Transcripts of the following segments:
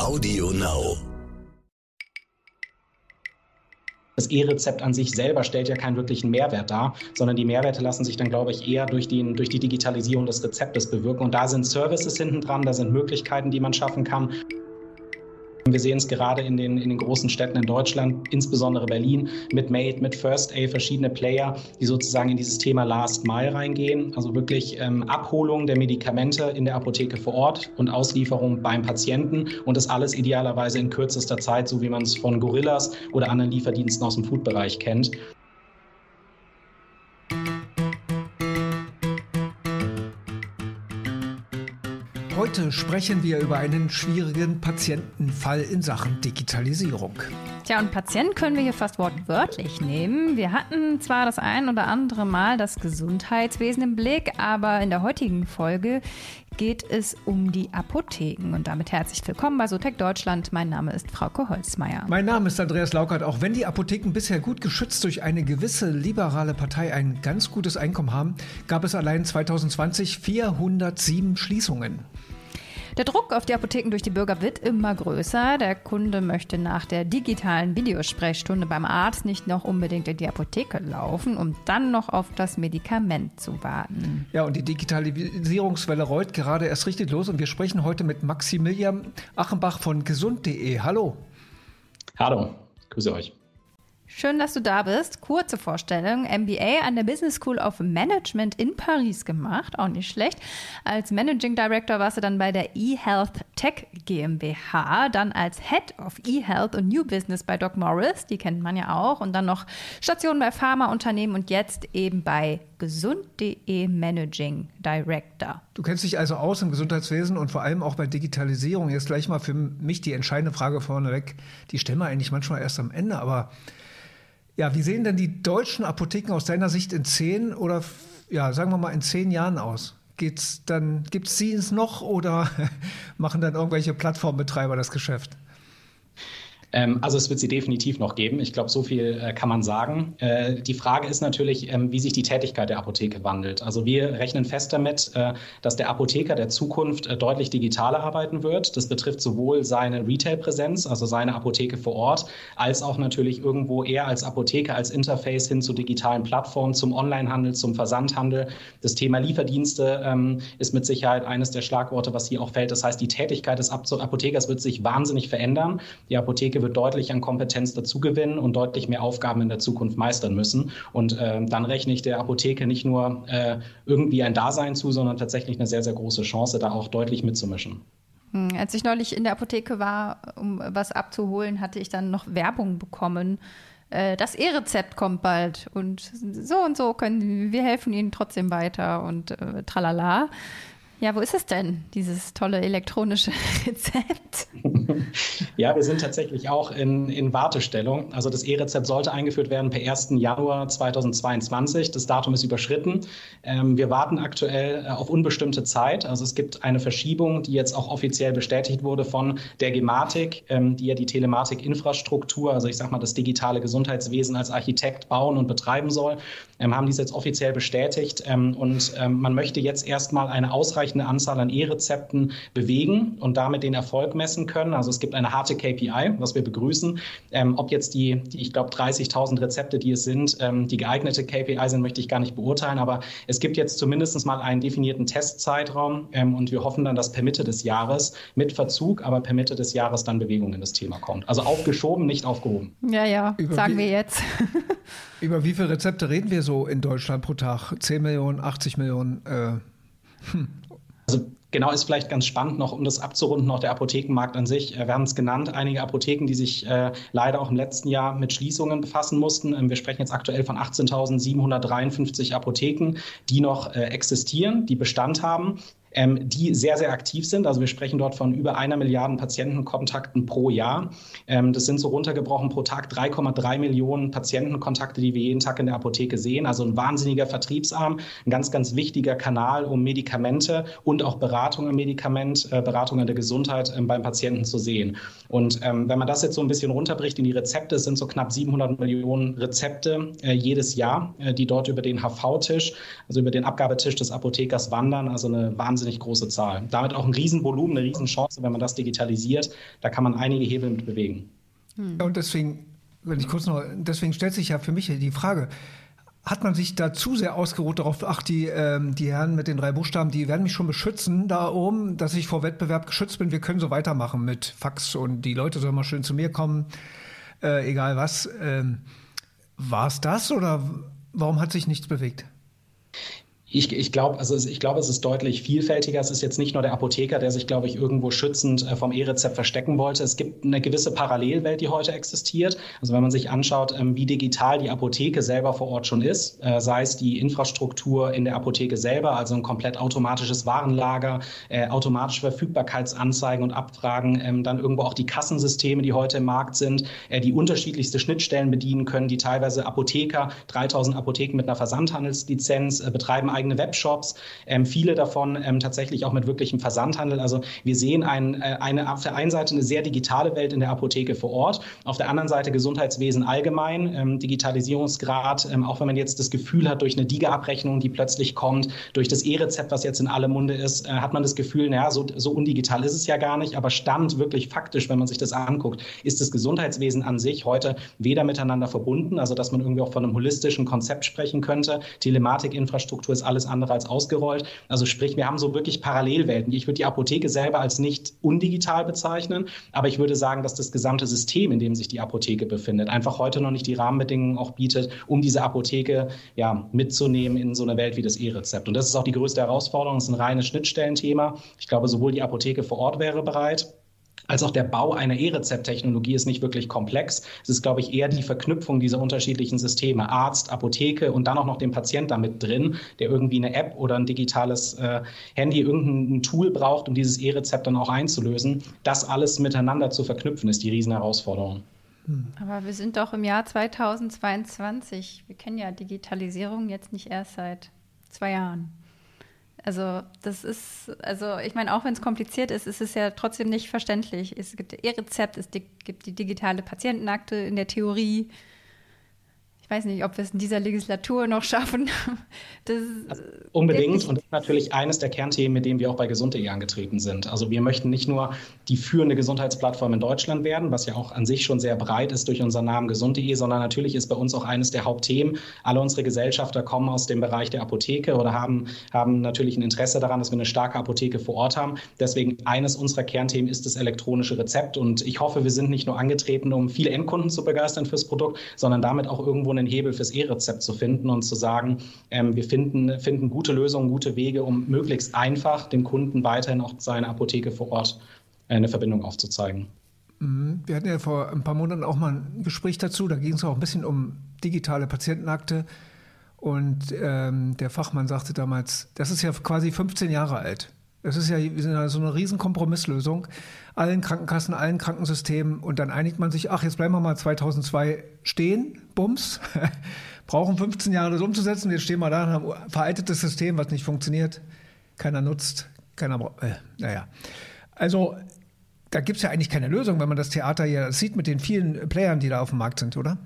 Audio Now. Das E-Rezept an sich selber stellt ja keinen wirklichen Mehrwert dar, sondern die Mehrwerte lassen sich dann, glaube ich, eher durch, den, durch die Digitalisierung des Rezeptes bewirken. Und da sind Services hinten dran, da sind Möglichkeiten, die man schaffen kann. Wir sehen es gerade in den, in den großen Städten in Deutschland, insbesondere Berlin, mit Made, mit First A, verschiedene Player, die sozusagen in dieses Thema Last Mile reingehen. Also wirklich ähm, Abholung der Medikamente in der Apotheke vor Ort und Auslieferung beim Patienten und das alles idealerweise in kürzester Zeit, so wie man es von Gorillas oder anderen Lieferdiensten aus dem Foodbereich kennt. Heute sprechen wir über einen schwierigen Patientenfall in Sachen Digitalisierung. Tja, und Patient können wir hier fast wortwörtlich nehmen. Wir hatten zwar das ein oder andere Mal das Gesundheitswesen im Blick, aber in der heutigen Folge geht es um die Apotheken. Und damit herzlich willkommen bei Sotec Deutschland. Mein Name ist Frauke Holzmeier. Mein Name ist Andreas Laukert. Auch wenn die Apotheken bisher gut geschützt durch eine gewisse liberale Partei ein ganz gutes Einkommen haben, gab es allein 2020 407 Schließungen. Der Druck auf die Apotheken durch die Bürger wird immer größer. Der Kunde möchte nach der digitalen Videosprechstunde beim Arzt nicht noch unbedingt in die Apotheke laufen, um dann noch auf das Medikament zu warten. Ja, und die Digitalisierungswelle rollt gerade erst richtig los und wir sprechen heute mit Maximilian Achenbach von gesund.de. Hallo. Hallo, grüße euch. Schön, dass du da bist. Kurze Vorstellung. MBA an der Business School of Management in Paris gemacht. Auch nicht schlecht. Als Managing Director warst du dann bei der eHealth Tech GmbH, dann als Head of eHealth und New Business bei Doc Morris, die kennt man ja auch, und dann noch Stationen bei Pharmaunternehmen und jetzt eben bei gesund.de Managing Director. Du kennst dich also aus im Gesundheitswesen und vor allem auch bei Digitalisierung. Jetzt gleich mal für mich die entscheidende Frage vorneweg. Die stellen wir eigentlich manchmal erst am Ende, aber ja, wie sehen denn die deutschen Apotheken aus deiner Sicht in zehn oder ja, sagen wir mal in zehn Jahren aus? Geht's dann, gibt es sie noch oder machen dann irgendwelche Plattformbetreiber das Geschäft? Ähm, also es wird sie definitiv noch geben. Ich glaube, so viel äh, kann man sagen. Äh, die Frage ist natürlich, ähm, wie sich die Tätigkeit der Apotheke wandelt. Also wir rechnen fest damit, äh, dass der Apotheker der Zukunft äh, deutlich digitaler arbeiten wird. Das betrifft sowohl seine Retail-Präsenz, also seine Apotheke vor Ort, als auch natürlich irgendwo eher als Apotheker, als Interface hin zu digitalen Plattformen, zum Onlinehandel, zum Versandhandel. Das Thema Lieferdienste ähm, ist mit Sicherheit eines der Schlagworte, was hier auch fällt. Das heißt, die Tätigkeit des Apothekers wird sich wahnsinnig verändern. Die Apotheke wird deutlich an Kompetenz dazugewinnen und deutlich mehr Aufgaben in der Zukunft meistern müssen. Und äh, dann rechne ich der Apotheke nicht nur äh, irgendwie ein Dasein zu, sondern tatsächlich eine sehr, sehr große Chance, da auch deutlich mitzumischen. Hm, als ich neulich in der Apotheke war, um was abzuholen, hatte ich dann noch Werbung bekommen. Äh, das E-Rezept kommt bald und so und so können wir helfen Ihnen trotzdem weiter und äh, tralala. Ja, wo ist es denn, dieses tolle elektronische Rezept? Ja, wir sind tatsächlich auch in, in Wartestellung. Also das E-Rezept sollte eingeführt werden per 1. Januar 2022. Das Datum ist überschritten. Ähm, wir warten aktuell äh, auf unbestimmte Zeit. Also es gibt eine Verschiebung, die jetzt auch offiziell bestätigt wurde von der Gematik, ähm, die ja die Telematik-Infrastruktur, also ich sage mal das digitale Gesundheitswesen als Architekt bauen und betreiben soll, ähm, haben dies jetzt offiziell bestätigt. Ähm, und ähm, man möchte jetzt erstmal eine ausreichende ausreichende Anzahl an E-Rezepten bewegen und damit den Erfolg messen können. Also es gibt eine harte KPI, was wir begrüßen. Ähm, ob jetzt die, die ich glaube, 30.000 Rezepte, die es sind, ähm, die geeignete KPI sind, möchte ich gar nicht beurteilen. Aber es gibt jetzt zumindest mal einen definierten Testzeitraum ähm, und wir hoffen dann, dass per Mitte des Jahres mit Verzug, aber per Mitte des Jahres dann Bewegung in das Thema kommt. Also aufgeschoben, nicht aufgehoben. Ja, ja, Über sagen wir jetzt. Über wie viele Rezepte reden wir so in Deutschland pro Tag? 10 Millionen, 80 Millionen? Äh, hm. Also genau ist vielleicht ganz spannend noch, um das abzurunden, noch der Apothekenmarkt an sich. Äh, wir haben es genannt, einige Apotheken, die sich äh, leider auch im letzten Jahr mit Schließungen befassen mussten. Ähm, wir sprechen jetzt aktuell von 18.753 Apotheken, die noch äh, existieren, die Bestand haben ähm, die sehr, sehr aktiv sind. Also wir sprechen dort von über einer Milliarde Patientenkontakten pro Jahr. Ähm, das sind so runtergebrochen pro Tag 3,3 Millionen Patientenkontakte, die wir jeden Tag in der Apotheke sehen. Also ein wahnsinniger Vertriebsarm, ein ganz, ganz wichtiger Kanal, um Medikamente und auch Beratung im Medikament, äh, Beratung in der Gesundheit äh, beim Patienten zu sehen. Und ähm, wenn man das jetzt so ein bisschen runterbricht in die Rezepte, es sind so knapp 700 Millionen Rezepte äh, jedes Jahr, äh, die dort über den HV-Tisch, also über den Abgabetisch des Apothekers wandern. Also eine wahnsinnige wahnsinnig große Zahl. Damit auch ein Riesenvolumen, eine Riesenchance, wenn man das digitalisiert. Da kann man einige Hebel mit bewegen. Ja, und deswegen, wenn ich kurz noch, deswegen stellt sich ja für mich die Frage, hat man sich da zu sehr ausgeruht darauf, ach, die, ähm, die Herren mit den drei Buchstaben, die werden mich schon beschützen da oben, dass ich vor Wettbewerb geschützt bin. Wir können so weitermachen mit Fax und die Leute sollen mal schön zu mir kommen, äh, egal was. Ähm, War es das oder warum hat sich nichts bewegt? Ich, ich glaube, also ich glaube, es ist deutlich vielfältiger. Es ist jetzt nicht nur der Apotheker, der sich, glaube ich, irgendwo schützend äh, vom E-Rezept verstecken wollte. Es gibt eine gewisse Parallelwelt, die heute existiert. Also wenn man sich anschaut, ähm, wie digital die Apotheke selber vor Ort schon ist, äh, sei es die Infrastruktur in der Apotheke selber, also ein komplett automatisches Warenlager, äh, automatische Verfügbarkeitsanzeigen und Abfragen, ähm, dann irgendwo auch die Kassensysteme, die heute im Markt sind, die unterschiedlichste Schnittstellen bedienen können, die teilweise Apotheker, 3000 Apotheken mit einer Versandhandelslizenz betreiben eigene Webshops, ähm, viele davon ähm, tatsächlich auch mit wirklichem Versandhandel. Also wir sehen ein, äh, eine auf der einen Seite eine sehr digitale Welt in der Apotheke vor Ort, auf der anderen Seite Gesundheitswesen allgemein, ähm, Digitalisierungsgrad, ähm, auch wenn man jetzt das Gefühl hat, durch eine DIGA-Abrechnung, die plötzlich kommt, durch das E-Rezept, was jetzt in aller Munde ist, äh, hat man das Gefühl, naja, so, so undigital ist es ja gar nicht, aber Stand wirklich faktisch, wenn man sich das anguckt, ist das Gesundheitswesen an sich heute weder miteinander verbunden, also dass man irgendwie auch von einem holistischen Konzept sprechen könnte. Telematikinfrastruktur ist alles andere als ausgerollt. Also sprich, wir haben so wirklich Parallelwelten. Ich würde die Apotheke selber als nicht undigital bezeichnen, aber ich würde sagen, dass das gesamte System, in dem sich die Apotheke befindet, einfach heute noch nicht die Rahmenbedingungen auch bietet, um diese Apotheke ja, mitzunehmen in so eine Welt wie das E-Rezept. Und das ist auch die größte Herausforderung. Das ist ein reines Schnittstellenthema. Ich glaube, sowohl die Apotheke vor Ort wäre bereit, als auch der Bau einer E-Rezept-Technologie ist nicht wirklich komplex. Es ist, glaube ich, eher die Verknüpfung dieser unterschiedlichen Systeme, Arzt, Apotheke und dann auch noch den Patient damit drin, der irgendwie eine App oder ein digitales äh, Handy, irgendein Tool braucht, um dieses E-Rezept dann auch einzulösen. Das alles miteinander zu verknüpfen, ist die Riesenherausforderung. Hm. Aber wir sind doch im Jahr 2022. Wir kennen ja Digitalisierung jetzt nicht erst seit zwei Jahren. Also das ist, also ich meine, auch wenn es kompliziert ist, ist es ja trotzdem nicht verständlich. Es gibt E-Rezept, es gibt die digitale Patientenakte in der Theorie ich weiß nicht, ob wir es in dieser Legislatur noch schaffen. Also unbedingt und das ist natürlich eines der Kernthemen, mit denen wir auch bei Gesund.de angetreten sind. Also wir möchten nicht nur die führende Gesundheitsplattform in Deutschland werden, was ja auch an sich schon sehr breit ist durch unseren Namen Gesund.de, sondern natürlich ist bei uns auch eines der Hauptthemen. Alle unsere Gesellschafter kommen aus dem Bereich der Apotheke oder haben, haben natürlich ein Interesse daran, dass wir eine starke Apotheke vor Ort haben. Deswegen eines unserer Kernthemen ist das elektronische Rezept und ich hoffe, wir sind nicht nur angetreten, um viele Endkunden zu begeistern fürs Produkt, sondern damit auch irgendwo eine einen Hebel fürs E-Rezept zu finden und zu sagen, ähm, wir finden, finden gute Lösungen, gute Wege, um möglichst einfach dem Kunden weiterhin auch seine Apotheke vor Ort eine Verbindung aufzuzeigen. Mhm. Wir hatten ja vor ein paar Monaten auch mal ein Gespräch dazu. Da ging es auch ein bisschen um digitale Patientenakte. Und ähm, der Fachmann sagte damals, das ist ja quasi 15 Jahre alt. Es ist ja so eine riesen Kompromisslösung. Allen Krankenkassen, allen Krankensystemen. Und dann einigt man sich, ach, jetzt bleiben wir mal 2002 stehen, bums. Brauchen 15 Jahre, das umzusetzen. Jetzt stehen wir da und haben ein veraltetes System, was nicht funktioniert. Keiner nutzt, keiner braucht. Äh, naja. Also, da gibt es ja eigentlich keine Lösung, wenn man das Theater hier sieht mit den vielen Playern, die da auf dem Markt sind, oder?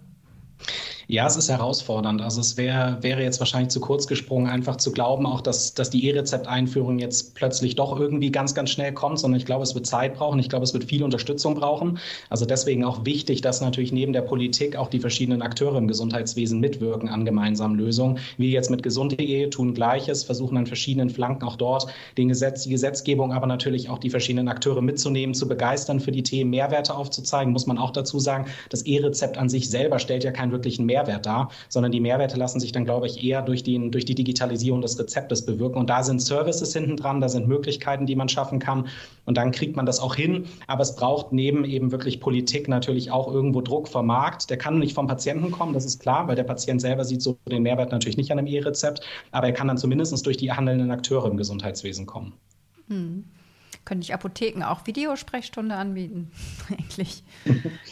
Ja, es ist herausfordernd. Also es wär, wäre jetzt wahrscheinlich zu kurz gesprungen, einfach zu glauben, auch dass, dass die E-Rezept-Einführung jetzt plötzlich doch irgendwie ganz, ganz schnell kommt, sondern ich glaube, es wird Zeit brauchen. Ich glaube, es wird viel Unterstützung brauchen. Also deswegen auch wichtig, dass natürlich neben der Politik auch die verschiedenen Akteure im Gesundheitswesen mitwirken an gemeinsamen Lösungen. Wir jetzt mit gesund.de tun Gleiches, versuchen an verschiedenen Flanken auch dort den Gesetz, die Gesetzgebung, aber natürlich auch die verschiedenen Akteure mitzunehmen, zu begeistern für die Themen, Mehrwerte aufzuzeigen, muss man auch dazu sagen. Das E-Rezept an sich selber stellt ja keinen wirklichen Mehrwert Mehrwert da, sondern die Mehrwerte lassen sich dann, glaube ich, eher durch, den, durch die Digitalisierung des Rezeptes bewirken. Und da sind Services hinten dran, da sind Möglichkeiten, die man schaffen kann. Und dann kriegt man das auch hin. Aber es braucht neben eben wirklich Politik natürlich auch irgendwo Druck vom Markt. Der kann nicht vom Patienten kommen, das ist klar, weil der Patient selber sieht so den Mehrwert natürlich nicht an einem E-Rezept. Aber er kann dann zumindest durch die handelnden Akteure im Gesundheitswesen kommen. Hm. Könnte ich Apotheken auch Videosprechstunde anbieten? Eigentlich.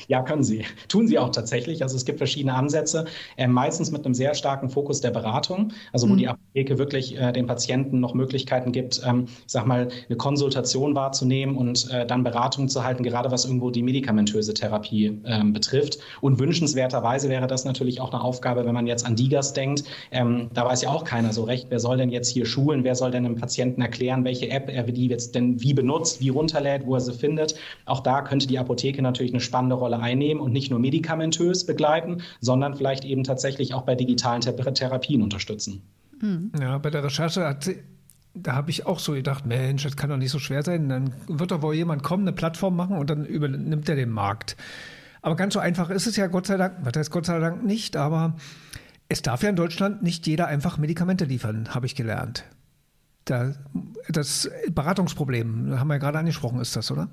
Ja, können sie. Tun sie auch tatsächlich. Also es gibt verschiedene Ansätze, äh, meistens mit einem sehr starken Fokus der Beratung, also wo mhm. die Apotheke wirklich äh, den Patienten noch Möglichkeiten gibt, ähm, ich sag mal, eine Konsultation wahrzunehmen und äh, dann Beratung zu halten, gerade was irgendwo die medikamentöse Therapie ähm, betrifft. Und wünschenswerterweise wäre das natürlich auch eine Aufgabe, wenn man jetzt an Digas denkt. Ähm, da weiß ja auch keiner so recht, wer soll denn jetzt hier schulen, wer soll denn dem Patienten erklären, welche App er die jetzt denn wie benutzt, wie runterlädt, wo er sie findet. Auch da könnte die Apotheke natürlich eine spannende Rolle einnehmen und nicht nur medikamentös begleiten, sondern vielleicht eben tatsächlich auch bei digitalen Therapien unterstützen. Hm. Ja, bei der Recherche hat sie da habe ich auch so gedacht, Mensch, das kann doch nicht so schwer sein. Dann wird doch wohl jemand kommen, eine Plattform machen und dann übernimmt er den Markt. Aber ganz so einfach ist es ja Gott sei Dank, was heißt Gott sei Dank nicht, aber es darf ja in Deutschland nicht jeder einfach Medikamente liefern, habe ich gelernt. Da, das Beratungsproblem, haben wir ja gerade angesprochen, ist das, oder?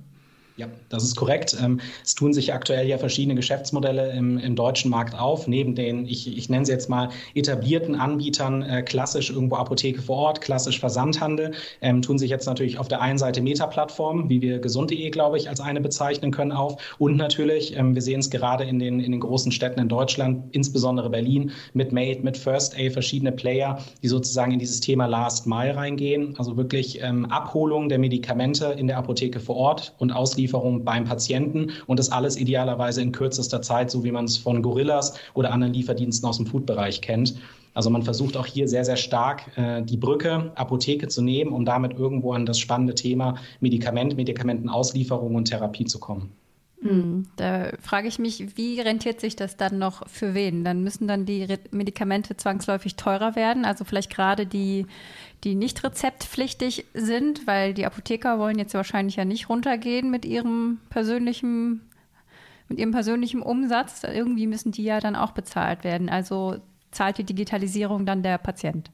Ja, das ist korrekt. Ähm, es tun sich aktuell ja verschiedene Geschäftsmodelle im, im deutschen Markt auf, neben den, ich, ich nenne sie jetzt mal etablierten Anbietern, äh, klassisch irgendwo Apotheke vor Ort, klassisch Versandhandel, ähm, tun sich jetzt natürlich auf der einen Seite Meta-Plattformen, wie wir gesund.de, glaube ich, als eine bezeichnen können, auf. Und natürlich, ähm, wir sehen es gerade in den, in den großen Städten in Deutschland, insbesondere Berlin, mit Made, mit First A, verschiedene Player, die sozusagen in dieses Thema Last Mile reingehen. Also wirklich ähm, Abholung der Medikamente in der Apotheke vor Ort und Auslieferung Auslieferung beim Patienten und das alles idealerweise in kürzester Zeit, so wie man es von Gorillas oder anderen Lieferdiensten aus dem Food-Bereich kennt. Also man versucht auch hier sehr, sehr stark äh, die Brücke Apotheke zu nehmen, um damit irgendwo an das spannende Thema Medikament, Medikamentenauslieferung und Therapie zu kommen. Hm, da frage ich mich, wie rentiert sich das dann noch für wen? Dann müssen dann die Medikamente zwangsläufig teurer werden, also vielleicht gerade die, die nicht rezeptpflichtig sind, weil die Apotheker wollen jetzt wahrscheinlich ja nicht runtergehen mit ihrem persönlichen, mit ihrem persönlichen Umsatz. Irgendwie müssen die ja dann auch bezahlt werden. Also zahlt die Digitalisierung dann der Patient?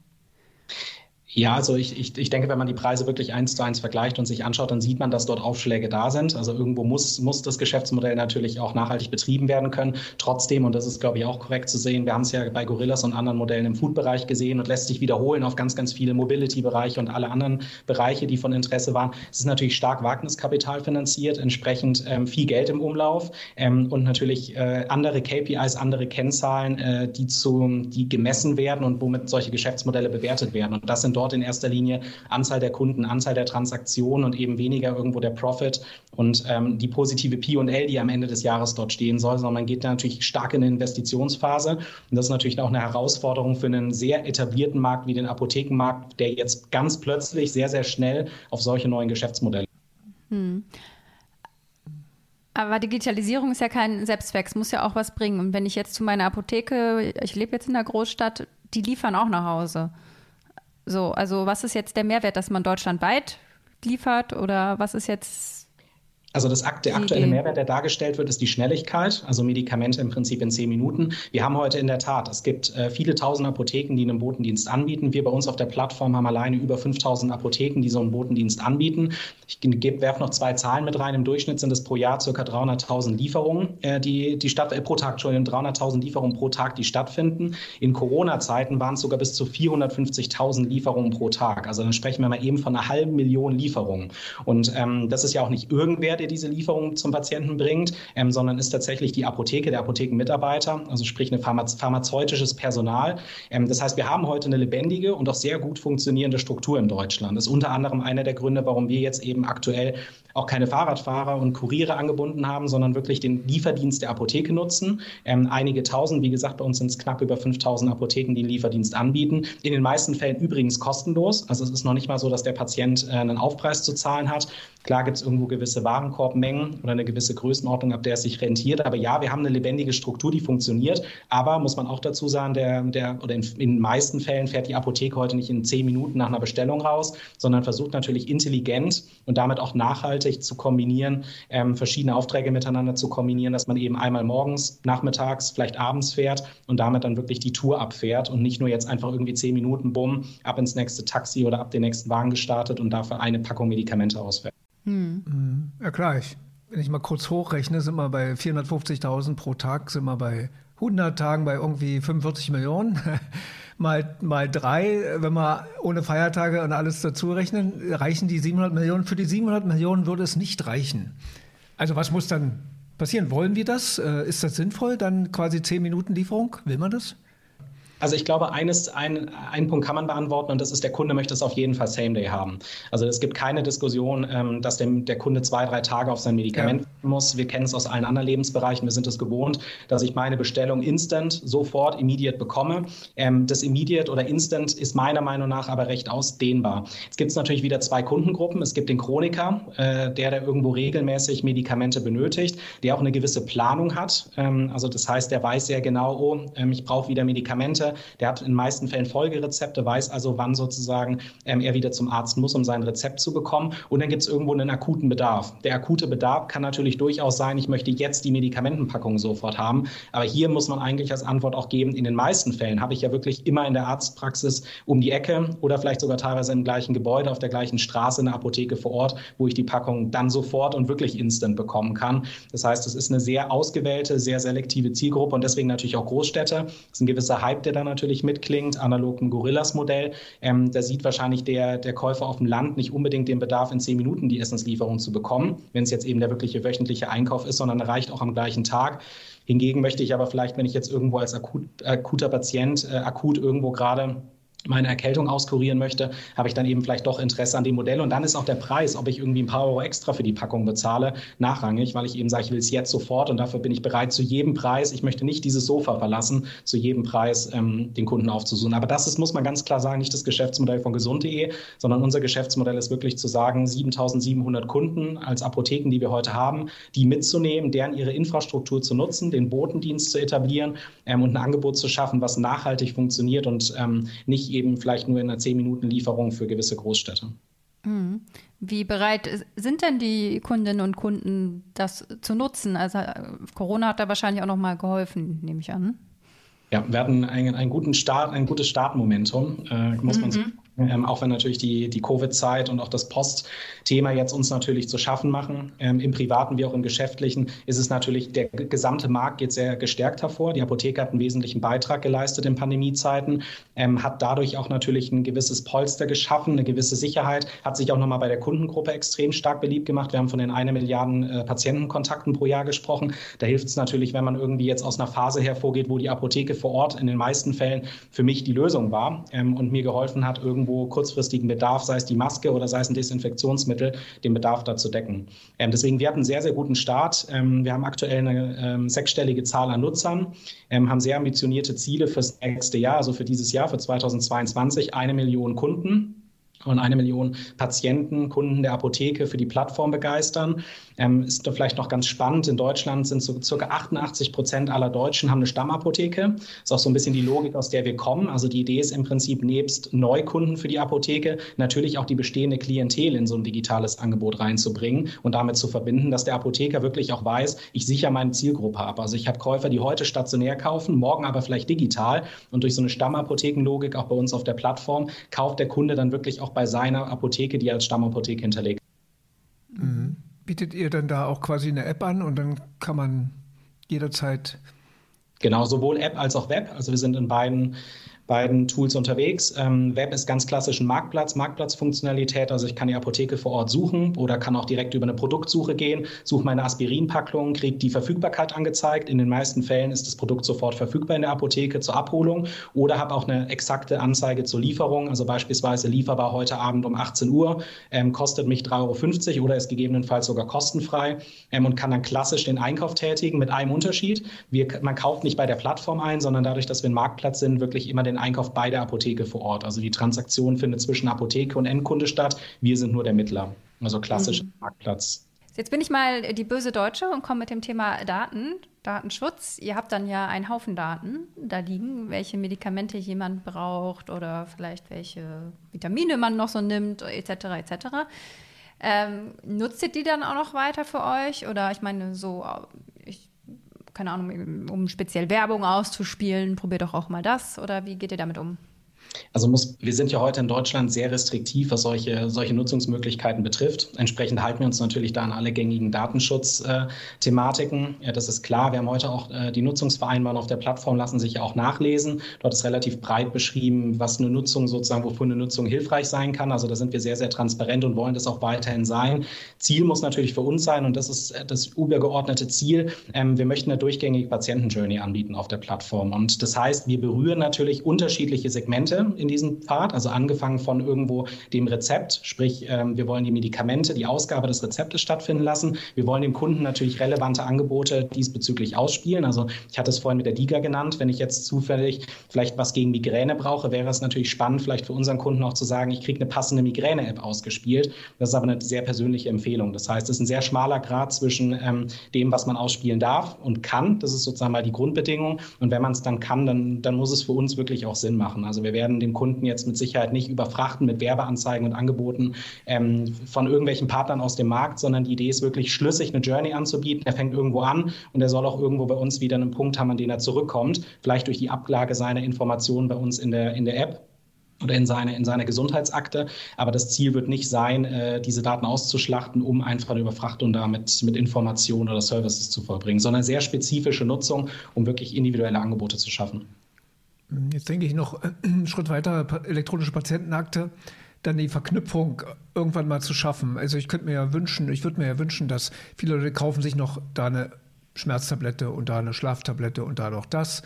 Ja, also ich, ich, ich denke, wenn man die Preise wirklich eins zu eins vergleicht und sich anschaut, dann sieht man, dass dort Aufschläge da sind. Also irgendwo muss, muss das Geschäftsmodell natürlich auch nachhaltig betrieben werden können. Trotzdem, und das ist, glaube ich, auch korrekt zu sehen, wir haben es ja bei Gorillas und anderen Modellen im Food-Bereich gesehen und lässt sich wiederholen auf ganz, ganz viele Mobility-Bereiche und alle anderen Bereiche, die von Interesse waren. Es ist natürlich stark Wagniskapital finanziert, entsprechend ähm, viel Geld im Umlauf ähm, und natürlich äh, andere KPIs, andere Kennzahlen, äh, die, zu, die gemessen werden und womit solche Geschäftsmodelle bewertet werden. Und das sind dort dort in erster Linie Anzahl der Kunden, Anzahl der Transaktionen und eben weniger irgendwo der Profit und ähm, die positive P&L, die am Ende des Jahres dort stehen soll, sondern man geht da natürlich stark in eine Investitionsphase. Und das ist natürlich auch eine Herausforderung für einen sehr etablierten Markt wie den Apothekenmarkt, der jetzt ganz plötzlich sehr, sehr schnell auf solche neuen Geschäftsmodelle. Hm. Aber Digitalisierung ist ja kein Selbstzweck, es muss ja auch was bringen. Und wenn ich jetzt zu meiner Apotheke, ich lebe jetzt in der Großstadt, die liefern auch nach Hause. So, also was ist jetzt der Mehrwert, dass man deutschlandweit liefert oder was ist jetzt also das, der aktuelle Mehrwert, der dargestellt wird, ist die Schnelligkeit, also Medikamente im Prinzip in zehn Minuten. Wir haben heute in der Tat, es gibt äh, viele tausend Apotheken, die einen Botendienst anbieten. Wir bei uns auf der Plattform haben alleine über 5000 Apotheken, die so einen Botendienst anbieten. Ich werfe noch zwei Zahlen mit rein. Im Durchschnitt sind es pro Jahr ca. 300.000 Lieferungen, äh, die, die statt, äh, pro Tag, Entschuldigung, 300.000 Lieferungen pro Tag, die stattfinden. In Corona-Zeiten waren es sogar bis zu 450.000 Lieferungen pro Tag. Also dann sprechen wir mal eben von einer halben Million Lieferungen. Und ähm, das ist ja auch nicht irgendwer, der der diese Lieferung zum Patienten bringt, ähm, sondern ist tatsächlich die Apotheke, der Apothekenmitarbeiter, also sprich ein pharmazeutisches Personal. Ähm, das heißt, wir haben heute eine lebendige und auch sehr gut funktionierende Struktur in Deutschland. Das ist unter anderem einer der Gründe, warum wir jetzt eben aktuell auch keine Fahrradfahrer und Kuriere angebunden haben, sondern wirklich den Lieferdienst der Apotheke nutzen. Ähm, einige tausend, wie gesagt, bei uns sind es knapp über 5000 Apotheken, die den Lieferdienst anbieten. In den meisten Fällen übrigens kostenlos. Also es ist noch nicht mal so, dass der Patient äh, einen Aufpreis zu zahlen hat. Klar gibt es irgendwo gewisse Warenkorbmengen oder eine gewisse Größenordnung, ab der es sich rentiert. Aber ja, wir haben eine lebendige Struktur, die funktioniert. Aber muss man auch dazu sagen, der, der oder in, in den meisten Fällen fährt die Apotheke heute nicht in zehn Minuten nach einer Bestellung raus, sondern versucht natürlich intelligent und damit auch nachhaltig zu kombinieren, ähm, verschiedene Aufträge miteinander zu kombinieren, dass man eben einmal morgens, nachmittags, vielleicht abends fährt und damit dann wirklich die Tour abfährt und nicht nur jetzt einfach irgendwie zehn Minuten, bumm, ab ins nächste Taxi oder ab den nächsten Wagen gestartet und dafür eine Packung Medikamente ausfährt. Hm. hm. Ja klar, ich, wenn ich mal kurz hochrechne, sind wir bei 450.000 pro Tag, sind wir bei 100 Tagen bei irgendwie 45 Millionen. mal, mal drei, wenn wir ohne Feiertage und alles dazu rechnen, reichen die 700 Millionen. Für die 700 Millionen würde es nicht reichen. Also was muss dann passieren? Wollen wir das? Äh, ist das sinnvoll? Dann quasi 10 Minuten Lieferung? Will man das? Also ich glaube, eines, ein, einen Punkt kann man beantworten und das ist, der Kunde möchte es auf jeden Fall Same Day haben. Also es gibt keine Diskussion, ähm, dass dem, der Kunde zwei, drei Tage auf sein Medikament ja. muss. Wir kennen es aus allen anderen Lebensbereichen. Wir sind es gewohnt, dass ich meine Bestellung instant, sofort, immediate bekomme. Ähm, das immediate oder instant ist meiner Meinung nach aber recht ausdehnbar. Jetzt gibt es natürlich wieder zwei Kundengruppen. Es gibt den Chroniker, äh, der, der irgendwo regelmäßig Medikamente benötigt, der auch eine gewisse Planung hat. Ähm, also das heißt, der weiß sehr genau, oh, ähm, ich brauche wieder Medikamente Rezepte. Der hat in den meisten Fällen Folgerezepte, weiß also, wann sozusagen ähm, er wieder zum Arzt muss, um sein Rezept zu bekommen. Und dann gibt es irgendwo einen akuten Bedarf. Der akute Bedarf kann natürlich durchaus sein, ich möchte jetzt die Medikamentenpackung sofort haben. Aber hier muss man eigentlich als Antwort auch geben, in den meisten Fällen habe ich ja wirklich immer in der Arztpraxis um die Ecke oder vielleicht sogar teilweise im gleichen Gebäude, auf der gleichen Straße eine Apotheke vor Ort, wo ich die Packung dann sofort und wirklich instant bekommen kann. Das heißt, es ist eine sehr ausgewählte, sehr selektive Zielgruppe und deswegen natürlich auch Großstädte. Das ist ein gewisser Hype, der da natürlich mitklingt, analog im Gorillas-Modell. Ähm, da sieht wahrscheinlich der, der Käufer auf dem Land nicht unbedingt den Bedarf, in zehn Minuten die Essenslieferung zu bekommen, wenn es jetzt eben der wirkliche wöchentliche Einkauf ist, sondern reicht auch am gleichen Tag. Hingegen möchte ich aber vielleicht, wenn ich jetzt irgendwo als akut, akuter Patient äh, akut irgendwo gerade meine Erkältung auskurieren möchte, habe ich dann eben vielleicht doch Interesse an dem Modell. Und dann ist auch der Preis, ob ich irgendwie ein paar Euro extra für die Packung bezahle, nachrangig, weil ich eben sage, ich will es jetzt sofort und dafür bin ich bereit, zu jedem Preis, ich möchte nicht dieses Sofa verlassen, zu jedem Preis ähm, den Kunden aufzusuchen. Aber das ist, muss man ganz klar sagen, nicht das Geschäftsmodell von gesund.de, sondern unser Geschäftsmodell ist wirklich zu sagen, 7700 Kunden als Apotheken, die wir heute haben, die mitzunehmen, deren ihre Infrastruktur zu nutzen, den Botendienst zu etablieren ähm, und ein Angebot zu schaffen, was nachhaltig funktioniert und ähm, nicht eben vielleicht nur in einer 10-Minuten-Lieferung für gewisse Großstädte. Mhm. Wie bereit sind denn die Kundinnen und Kunden, das zu nutzen? Also Corona hat da wahrscheinlich auch noch mal geholfen, nehme ich an. Ja, wir hatten einen, einen guten Start, ein gutes Startmomentum, äh, muss man mhm. Ähm, auch wenn natürlich die, die Covid-Zeit und auch das Post-Thema jetzt uns natürlich zu schaffen machen. Ähm, Im Privaten wie auch im Geschäftlichen ist es natürlich, der gesamte Markt geht sehr gestärkt hervor. Die Apotheke hat einen wesentlichen Beitrag geleistet in Pandemiezeiten, ähm, hat dadurch auch natürlich ein gewisses Polster geschaffen, eine gewisse Sicherheit, hat sich auch nochmal bei der Kundengruppe extrem stark beliebt gemacht. Wir haben von den eine Milliarden äh, Patientenkontakten pro Jahr gesprochen. Da hilft es natürlich, wenn man irgendwie jetzt aus einer Phase hervorgeht, wo die Apotheke vor Ort in den meisten Fällen für mich die Lösung war ähm, und mir geholfen hat, irgendwie irgendwo kurzfristigen Bedarf, sei es die Maske oder sei es ein Desinfektionsmittel, den Bedarf da zu decken. Ähm, deswegen, wir hatten einen sehr, sehr guten Start. Ähm, wir haben aktuell eine ähm, sechsstellige Zahl an Nutzern, ähm, haben sehr ambitionierte Ziele fürs nächste Jahr, also für dieses Jahr, für 2022, eine Million Kunden und eine Million Patienten, Kunden der Apotheke für die Plattform begeistern. Ähm, ist vielleicht noch ganz spannend. In Deutschland sind so circa 88 Prozent aller Deutschen haben eine Stammapotheke. Ist auch so ein bisschen die Logik, aus der wir kommen. Also die Idee ist im Prinzip nebst Neukunden für die Apotheke natürlich auch die bestehende Klientel in so ein digitales Angebot reinzubringen und damit zu verbinden, dass der Apotheker wirklich auch weiß, ich sichere meine Zielgruppe ab. Also ich habe Käufer, die heute stationär kaufen, morgen aber vielleicht digital und durch so eine Stammapothekenlogik auch bei uns auf der Plattform kauft der Kunde dann wirklich auch bei seiner Apotheke, die er als Stammapotheke hinterlegt. Mhm bietet ihr dann da auch quasi eine App an und dann kann man jederzeit. Genau, sowohl App als auch Web. Also wir sind in beiden beiden Tools unterwegs. Ähm, Web ist ganz klassisch ein Marktplatz, Marktplatzfunktionalität. Also ich kann die Apotheke vor Ort suchen oder kann auch direkt über eine Produktsuche gehen, suche meine Aspirinpackung, kriege die Verfügbarkeit angezeigt. In den meisten Fällen ist das Produkt sofort verfügbar in der Apotheke zur Abholung oder habe auch eine exakte Anzeige zur Lieferung. Also beispielsweise lieferbar heute Abend um 18 Uhr, ähm, kostet mich 3,50 Euro oder ist gegebenenfalls sogar kostenfrei ähm, und kann dann klassisch den Einkauf tätigen mit einem Unterschied. Wir, man kauft nicht bei der Plattform ein, sondern dadurch, dass wir ein Marktplatz sind, wirklich immer den den Einkauf bei der Apotheke vor Ort. Also die Transaktion findet zwischen Apotheke und Endkunde statt. Wir sind nur der Mittler. Also klassischer mhm. Marktplatz. Jetzt bin ich mal die böse Deutsche und komme mit dem Thema Daten, Datenschutz. Ihr habt dann ja einen Haufen Daten da liegen, welche Medikamente jemand braucht oder vielleicht welche Vitamine man noch so nimmt, etc. etc. Ähm, nutzt ihr die dann auch noch weiter für euch? Oder ich meine, so keine Ahnung, um speziell Werbung auszuspielen, probiert doch auch mal das oder wie geht ihr damit um? Also muss, wir sind ja heute in Deutschland sehr restriktiv, was solche, solche Nutzungsmöglichkeiten betrifft. Entsprechend halten wir uns natürlich da an alle gängigen Datenschutzthematiken. Ja, das ist klar. Wir haben heute auch äh, die Nutzungsvereinbarungen auf der Plattform lassen sich ja auch nachlesen. Dort ist relativ breit beschrieben, was eine Nutzung sozusagen, wofür eine Nutzung hilfreich sein kann. Also da sind wir sehr, sehr transparent und wollen das auch weiterhin sein. Ziel muss natürlich für uns sein und das ist äh, das übergeordnete Ziel. Ähm, wir möchten eine durchgängige Patientenjourney anbieten auf der Plattform. Und das heißt, wir berühren natürlich unterschiedliche Segmente in diesem Pfad, also angefangen von irgendwo dem Rezept, sprich ähm, wir wollen die Medikamente, die Ausgabe des Rezeptes stattfinden lassen. Wir wollen dem Kunden natürlich relevante Angebote diesbezüglich ausspielen. Also ich hatte es vorhin mit der DIGA genannt. Wenn ich jetzt zufällig vielleicht was gegen Migräne brauche, wäre es natürlich spannend, vielleicht für unseren Kunden auch zu sagen, ich kriege eine passende Migräne-App ausgespielt. Das ist aber eine sehr persönliche Empfehlung. Das heißt, es ist ein sehr schmaler Grad zwischen ähm, dem, was man ausspielen darf und kann. Das ist sozusagen mal die Grundbedingung. Und wenn man es dann kann, dann, dann muss es für uns wirklich auch Sinn machen. Also wir werden den Kunden jetzt mit Sicherheit nicht überfrachten mit Werbeanzeigen und Angeboten ähm, von irgendwelchen Partnern aus dem Markt, sondern die Idee ist wirklich schlüssig eine Journey anzubieten. Er fängt irgendwo an und er soll auch irgendwo bei uns wieder einen Punkt haben, an den er zurückkommt, vielleicht durch die Ablage seiner Informationen bei uns in der, in der App oder in seine, in seine Gesundheitsakte. Aber das Ziel wird nicht sein, äh, diese Daten auszuschlachten, um einfach eine Überfrachtung damit mit Informationen oder Services zu vollbringen, sondern sehr spezifische Nutzung, um wirklich individuelle Angebote zu schaffen. Jetzt denke ich noch einen Schritt weiter, elektronische Patientenakte, dann die Verknüpfung irgendwann mal zu schaffen. Also ich könnte mir ja wünschen, ich würde mir ja wünschen, dass viele Leute kaufen sich noch da eine Schmerztablette und da eine Schlaftablette und da noch das.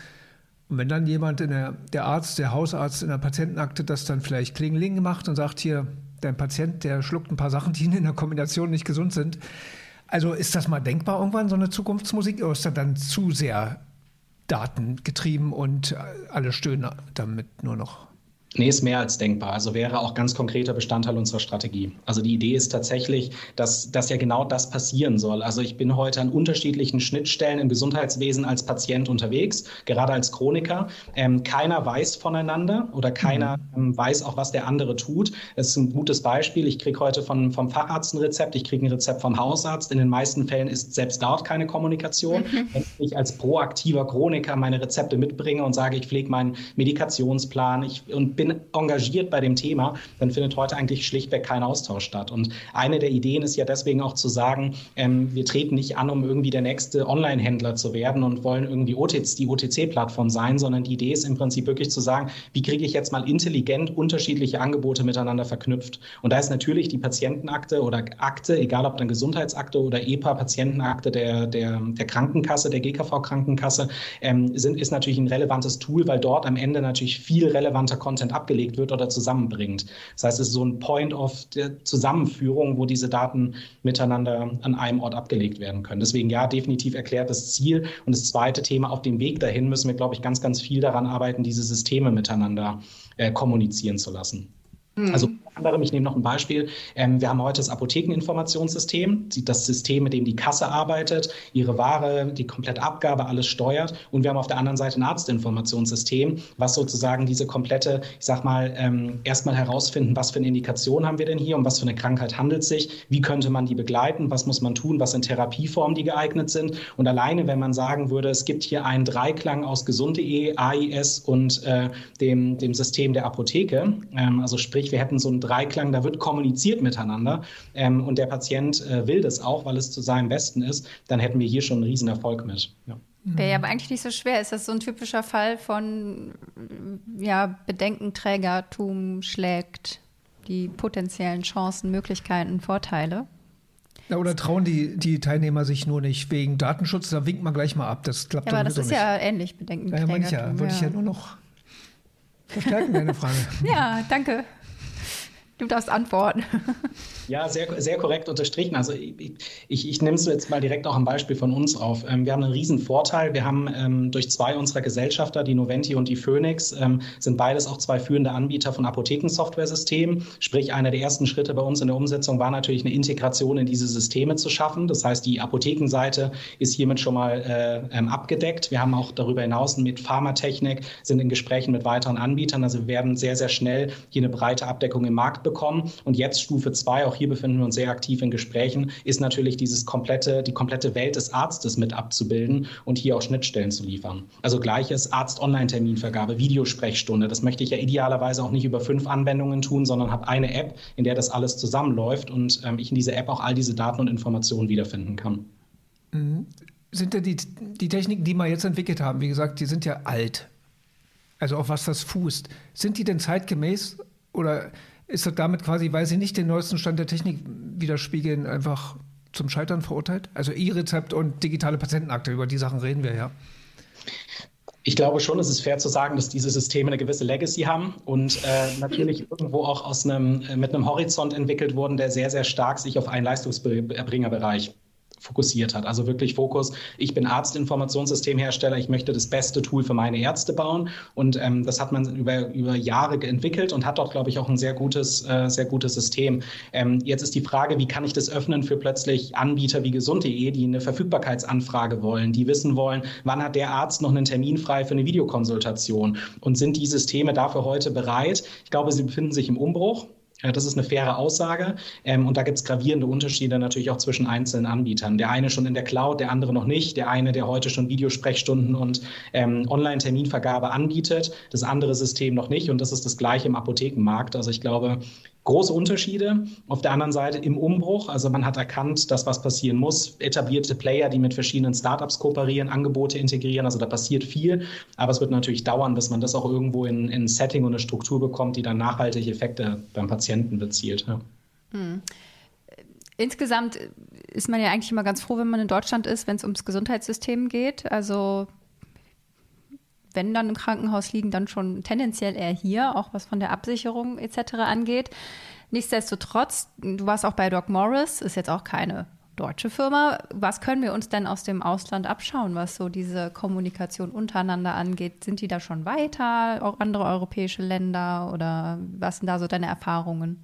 Und wenn dann jemand in der, der Arzt, der Hausarzt in der Patientenakte das dann vielleicht Klingeling macht und sagt, hier, dein Patient, der schluckt ein paar Sachen, die in der Kombination nicht gesund sind. Also ist das mal denkbar irgendwann, so eine Zukunftsmusik, oder ist das dann zu sehr datengetrieben und alle stöhnen damit nur noch. Nee, ist mehr als denkbar. Also wäre auch ganz konkreter Bestandteil unserer Strategie. Also die Idee ist tatsächlich, dass, dass ja genau das passieren soll. Also ich bin heute an unterschiedlichen Schnittstellen im Gesundheitswesen als Patient unterwegs, gerade als Chroniker. Ähm, keiner weiß voneinander oder keiner mhm. ähm, weiß auch, was der andere tut. Das ist ein gutes Beispiel. Ich kriege heute von, vom Facharzt ein Rezept, ich kriege ein Rezept vom Hausarzt. In den meisten Fällen ist selbst dort keine Kommunikation. Mhm. Wenn ich als proaktiver Chroniker meine Rezepte mitbringe und sage, ich pflege meinen Medikationsplan ich, und bin engagiert bei dem Thema, dann findet heute eigentlich schlichtweg kein Austausch statt. Und eine der Ideen ist ja deswegen auch zu sagen, ähm, wir treten nicht an, um irgendwie der nächste Online-Händler zu werden und wollen irgendwie OTC, die OTC-Plattform sein, sondern die Idee ist im Prinzip wirklich zu sagen, wie kriege ich jetzt mal intelligent unterschiedliche Angebote miteinander verknüpft. Und da ist natürlich die Patientenakte oder Akte, egal ob dann Gesundheitsakte oder EPA-Patientenakte der, der, der Krankenkasse, der GKV-Krankenkasse, ähm, sind, ist natürlich ein relevantes Tool, weil dort am Ende natürlich viel relevanter Content Content abgelegt wird oder zusammenbringt. Das heißt, es ist so ein Point of Zusammenführung, wo diese Daten miteinander an einem Ort abgelegt werden können. Deswegen ja, definitiv erklärt das Ziel. Und das zweite Thema, auf dem Weg dahin müssen wir, glaube ich, ganz, ganz viel daran arbeiten, diese Systeme miteinander äh, kommunizieren zu lassen. Mhm. Also anderem, ich nehme noch ein Beispiel. Ähm, wir haben heute das Apothekeninformationssystem, das System, mit dem die Kasse arbeitet, ihre Ware, die komplette Abgabe, alles steuert. Und wir haben auf der anderen Seite ein Arztinformationssystem, was sozusagen diese komplette, ich sag mal, ähm, erstmal herausfinden, was für eine Indikation haben wir denn hier, um was für eine Krankheit handelt es sich, wie könnte man die begleiten, was muss man tun, was sind Therapieformen, die geeignet sind. Und alleine, wenn man sagen würde, es gibt hier einen Dreiklang aus gesund.de, AIS und äh, dem, dem System der Apotheke, ähm, also sprich, wir hätten so ein Dreiklang, da wird kommuniziert miteinander ähm, und der Patient äh, will das auch, weil es zu seinem Besten ist, dann hätten wir hier schon einen riesen Erfolg mit. Ja. Wäre ja aber eigentlich nicht so schwer. Ist das so ein typischer Fall von ja, Bedenkenträgertum schlägt die potenziellen Chancen, Möglichkeiten, Vorteile? Ja, oder trauen die, die Teilnehmer sich nur nicht wegen Datenschutz? Da winkt man gleich mal ab. Das klappt ja, aber das ist nicht. ja ähnlich, Bedenkenträgertum. Ja, ja, wollte ich ja nur noch verstärken, deine Frage. ja, danke. Du darfst antworten. Ja, sehr, sehr korrekt unterstrichen. Also ich, ich, ich nehme es jetzt mal direkt auch ein Beispiel von uns auf. Ähm, wir haben einen riesen Vorteil. Wir haben ähm, durch zwei unserer Gesellschafter, die Noventi und die Phoenix, ähm, sind beides auch zwei führende Anbieter von Apothekensoftware-Systemen. Sprich, einer der ersten Schritte bei uns in der Umsetzung war natürlich eine Integration in diese Systeme zu schaffen. Das heißt, die Apothekenseite ist hiermit schon mal äh, ähm, abgedeckt. Wir haben auch darüber hinaus mit Pharmatechnik, sind in Gesprächen mit weiteren Anbietern. Also wir werden sehr, sehr schnell hier eine breite Abdeckung im Markt bekommen bekommen. Und jetzt Stufe zwei, auch hier befinden wir uns sehr aktiv in Gesprächen, ist natürlich dieses komplette, die komplette Welt des Arztes mit abzubilden und hier auch Schnittstellen zu liefern. Also gleiches Arzt-Online-Terminvergabe, Videosprechstunde. Das möchte ich ja idealerweise auch nicht über fünf Anwendungen tun, sondern habe eine App, in der das alles zusammenläuft und ähm, ich in dieser App auch all diese Daten und Informationen wiederfinden kann. Mhm. Sind denn die, die Techniken, die wir jetzt entwickelt haben, wie gesagt, die sind ja alt. Also auf was das fußt. Sind die denn zeitgemäß oder ist das damit quasi, weil sie nicht den neuesten Stand der Technik widerspiegeln, einfach zum Scheitern verurteilt? Also E-Rezept und digitale Patientenakte, über die Sachen reden wir ja. Ich glaube schon, es ist fair zu sagen, dass diese Systeme eine gewisse Legacy haben und äh, natürlich irgendwo auch aus einem, äh, mit einem Horizont entwickelt wurden, der sehr, sehr stark sich auf einen Leistungserbringerbereich fokussiert hat. Also wirklich Fokus, ich bin Arztinformationssystemhersteller, ich möchte das beste Tool für meine Ärzte bauen. Und ähm, das hat man über, über Jahre entwickelt und hat dort, glaube ich, auch ein sehr gutes, äh, sehr gutes System. Ähm, jetzt ist die Frage, wie kann ich das öffnen für plötzlich Anbieter wie gesund.de, die eine Verfügbarkeitsanfrage wollen, die wissen wollen, wann hat der Arzt noch einen Termin frei für eine Videokonsultation? Und sind die Systeme dafür heute bereit? Ich glaube, sie befinden sich im Umbruch. Das ist eine faire Aussage. Ähm, und da gibt es gravierende Unterschiede natürlich auch zwischen einzelnen Anbietern. Der eine schon in der Cloud, der andere noch nicht. Der eine, der heute schon Videosprechstunden und ähm, Online-Terminvergabe anbietet, das andere System noch nicht. Und das ist das gleiche im Apothekenmarkt. Also ich glaube, große Unterschiede. Auf der anderen Seite im Umbruch, also man hat erkannt, dass was passieren muss. Etablierte Player, die mit verschiedenen Startups kooperieren, Angebote integrieren, also da passiert viel. Aber es wird natürlich dauern, bis man das auch irgendwo in, in ein Setting und eine Struktur bekommt, die dann nachhaltige Effekte beim Patienten bezielt. Ja. Hm. Insgesamt ist man ja eigentlich immer ganz froh, wenn man in Deutschland ist, wenn es ums Gesundheitssystem geht. Also wenn dann im Krankenhaus liegen, dann schon tendenziell eher hier, auch was von der Absicherung etc. angeht. Nichtsdestotrotz, du warst auch bei Doc Morris, ist jetzt auch keine deutsche Firma. Was können wir uns denn aus dem Ausland abschauen, was so diese Kommunikation untereinander angeht? Sind die da schon weiter, auch andere europäische Länder oder was sind da so deine Erfahrungen?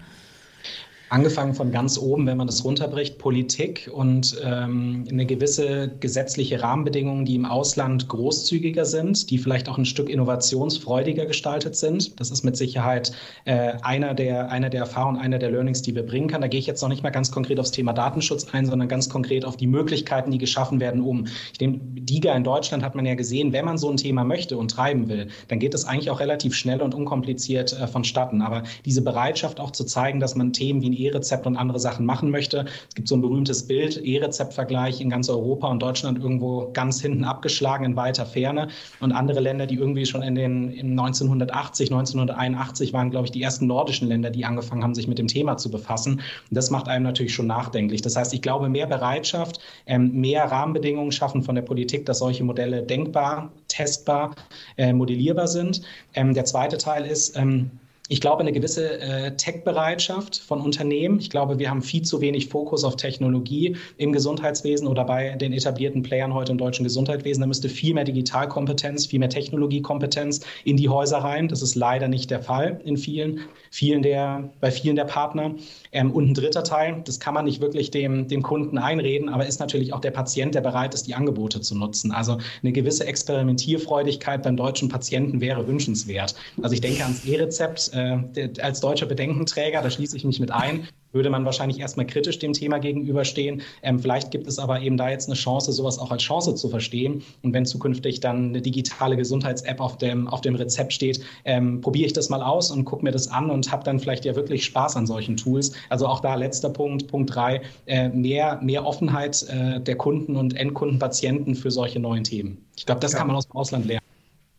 Angefangen von ganz oben, wenn man das runterbricht, Politik und ähm, eine gewisse gesetzliche Rahmenbedingungen, die im Ausland großzügiger sind, die vielleicht auch ein Stück innovationsfreudiger gestaltet sind. Das ist mit Sicherheit äh, einer, der, einer der Erfahrungen, einer der Learnings, die wir bringen können. Da gehe ich jetzt noch nicht mal ganz konkret aufs Thema Datenschutz ein, sondern ganz konkret auf die Möglichkeiten, die geschaffen werden, um. Ich denke, DIGA in Deutschland hat man ja gesehen, wenn man so ein Thema möchte und treiben will, dann geht es eigentlich auch relativ schnell und unkompliziert äh, vonstatten. Aber diese Bereitschaft auch zu zeigen, dass man Themen wie E-Rezept und andere Sachen machen möchte. Es gibt so ein berühmtes Bild, E-Rezept-Vergleich in ganz Europa und Deutschland irgendwo ganz hinten abgeschlagen in weiter Ferne. Und andere Länder, die irgendwie schon in den in 1980, 1981 waren, glaube ich, die ersten nordischen Länder, die angefangen haben, sich mit dem Thema zu befassen. Und das macht einem natürlich schon nachdenklich. Das heißt, ich glaube, mehr Bereitschaft, ähm, mehr Rahmenbedingungen schaffen von der Politik, dass solche Modelle denkbar, testbar, äh, modellierbar sind. Ähm, der zweite Teil ist, ähm, ich glaube, eine gewisse äh, Tech-Bereitschaft von Unternehmen. Ich glaube, wir haben viel zu wenig Fokus auf Technologie im Gesundheitswesen oder bei den etablierten Playern heute im deutschen Gesundheitswesen. Da müsste viel mehr Digitalkompetenz, viel mehr Technologiekompetenz in die Häuser rein. Das ist leider nicht der Fall in vielen, vielen der, bei vielen der Partner. Ähm, und ein dritter Teil, das kann man nicht wirklich dem, dem Kunden einreden, aber ist natürlich auch der Patient, der bereit ist, die Angebote zu nutzen. Also eine gewisse Experimentierfreudigkeit beim deutschen Patienten wäre wünschenswert. Also ich denke ans E-Rezept äh, als deutscher Bedenkenträger, da schließe ich mich mit ein, würde man wahrscheinlich erstmal kritisch dem Thema gegenüberstehen. Ähm, vielleicht gibt es aber eben da jetzt eine Chance, sowas auch als Chance zu verstehen. Und wenn zukünftig dann eine digitale Gesundheits-App auf dem, auf dem Rezept steht, ähm, probiere ich das mal aus und gucke mir das an und habe dann vielleicht ja wirklich Spaß an solchen Tools. Also auch da letzter Punkt, Punkt drei, äh, mehr, mehr Offenheit äh, der Kunden und Endkunden, Patienten für solche neuen Themen. Ich glaube, das ja. kann man aus dem Ausland lernen.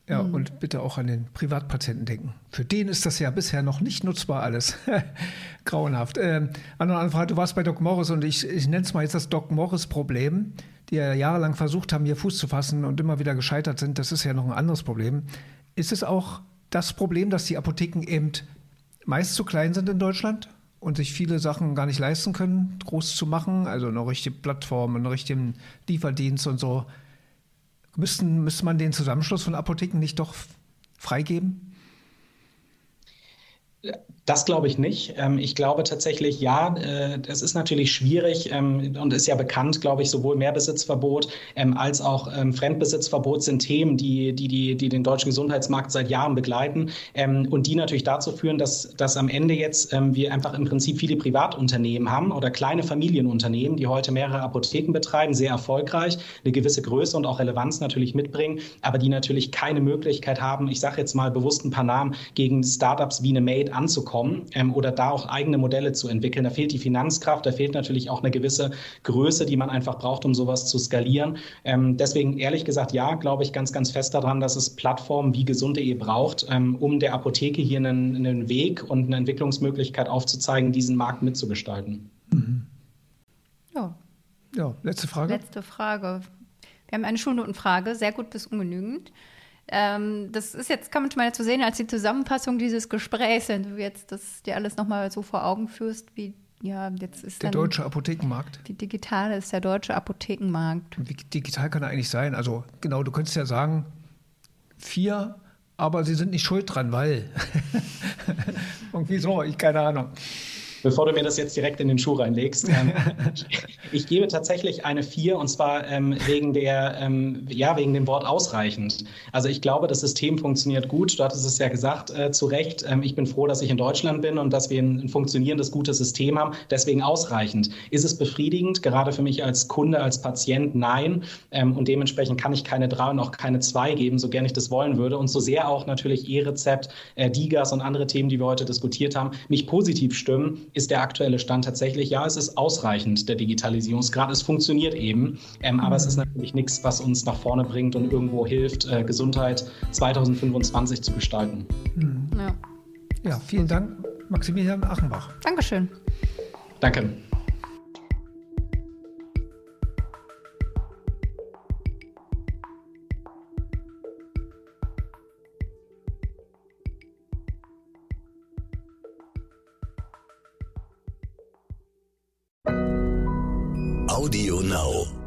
Ja, mhm. und bitte auch an den Privatpatienten denken. Für den ist das ja bisher noch nicht nutzbar alles. Grauenhaft. Ähm, andere Anfrage, du warst bei Doc Morris und ich, ich nenne es mal jetzt das Doc Morris-Problem, die ja jahrelang versucht haben, hier Fuß zu fassen und immer wieder gescheitert sind. Das ist ja noch ein anderes Problem. Ist es auch das Problem, dass die Apotheken eben meist zu klein sind in Deutschland und sich viele Sachen gar nicht leisten können, groß zu machen? Also eine richtige Plattform, einen richtigen Lieferdienst und so. Müssten, müsste man den Zusammenschluss von Apotheken nicht doch freigeben? Das glaube ich nicht. Ähm, ich glaube tatsächlich, ja, äh, es ist natürlich schwierig ähm, und ist ja bekannt, glaube ich, sowohl Mehrbesitzverbot ähm, als auch Fremdbesitzverbot sind Themen, die, die, die, die den deutschen Gesundheitsmarkt seit Jahren begleiten und die natürlich dazu führen, dass, dass am Ende jetzt wir einfach im Prinzip viele Privatunternehmen haben oder kleine Familienunternehmen, die heute mehrere Apotheken betreiben, sehr erfolgreich, eine gewisse Größe und auch Relevanz natürlich mitbringen, aber die natürlich keine Möglichkeit haben, ich sage jetzt mal bewusst ein paar Namen, gegen Startups wie eine Made anzukommen kommen ähm, oder da auch eigene Modelle zu entwickeln. Da fehlt die Finanzkraft, da fehlt natürlich auch eine gewisse Größe, die man einfach braucht, um sowas zu skalieren. Ähm, deswegen ehrlich gesagt, ja, glaube ich ganz, ganz fest daran, dass es Plattformen wie Gesunde.de braucht, ähm, um der Apotheke hier einen, einen Weg und eine Entwicklungsmöglichkeit aufzuzeigen, diesen Markt mitzugestalten. Mhm. Ja. Ja, letzte Frage. Letzte Frage. Wir haben eine Schulnotenfrage, sehr gut bis ungenügend. Ähm, das ist jetzt, kann man schon mal so sehen, als die Zusammenfassung dieses Gesprächs, wenn du jetzt das dir alles nochmal so vor Augen führst, wie ja, jetzt ist der deutsche Apothekenmarkt. Die digitale ist der deutsche Apothekenmarkt. Wie digital kann er eigentlich sein? Also genau, du könntest ja sagen, vier, aber sie sind nicht schuld dran, weil. Irgendwie so, ich keine Ahnung bevor du mir das jetzt direkt in den Schuh reinlegst. Ähm, ich gebe tatsächlich eine 4 und zwar ähm, wegen der, ähm, ja, wegen dem Wort ausreichend. Also ich glaube, das System funktioniert gut. Du hattest es ja gesagt, äh, zu Recht. Ähm, ich bin froh, dass ich in Deutschland bin und dass wir ein, ein funktionierendes, gutes System haben. Deswegen ausreichend. Ist es befriedigend? Gerade für mich als Kunde, als Patient, nein. Ähm, und dementsprechend kann ich keine 3 und auch keine 2 geben, so gern ich das wollen würde. Und so sehr auch natürlich E-Rezept, äh, Digas und andere Themen, die wir heute diskutiert haben, mich positiv stimmen, ist der aktuelle Stand tatsächlich, ja, es ist ausreichend, der Digitalisierungsgrad. Es funktioniert eben, ähm, aber es ist natürlich nichts, was uns nach vorne bringt und irgendwo hilft, äh, Gesundheit 2025 zu gestalten. Mhm. Ja. ja, vielen Dank, Maximilian Achenbach. Dankeschön. Danke. Audio Now.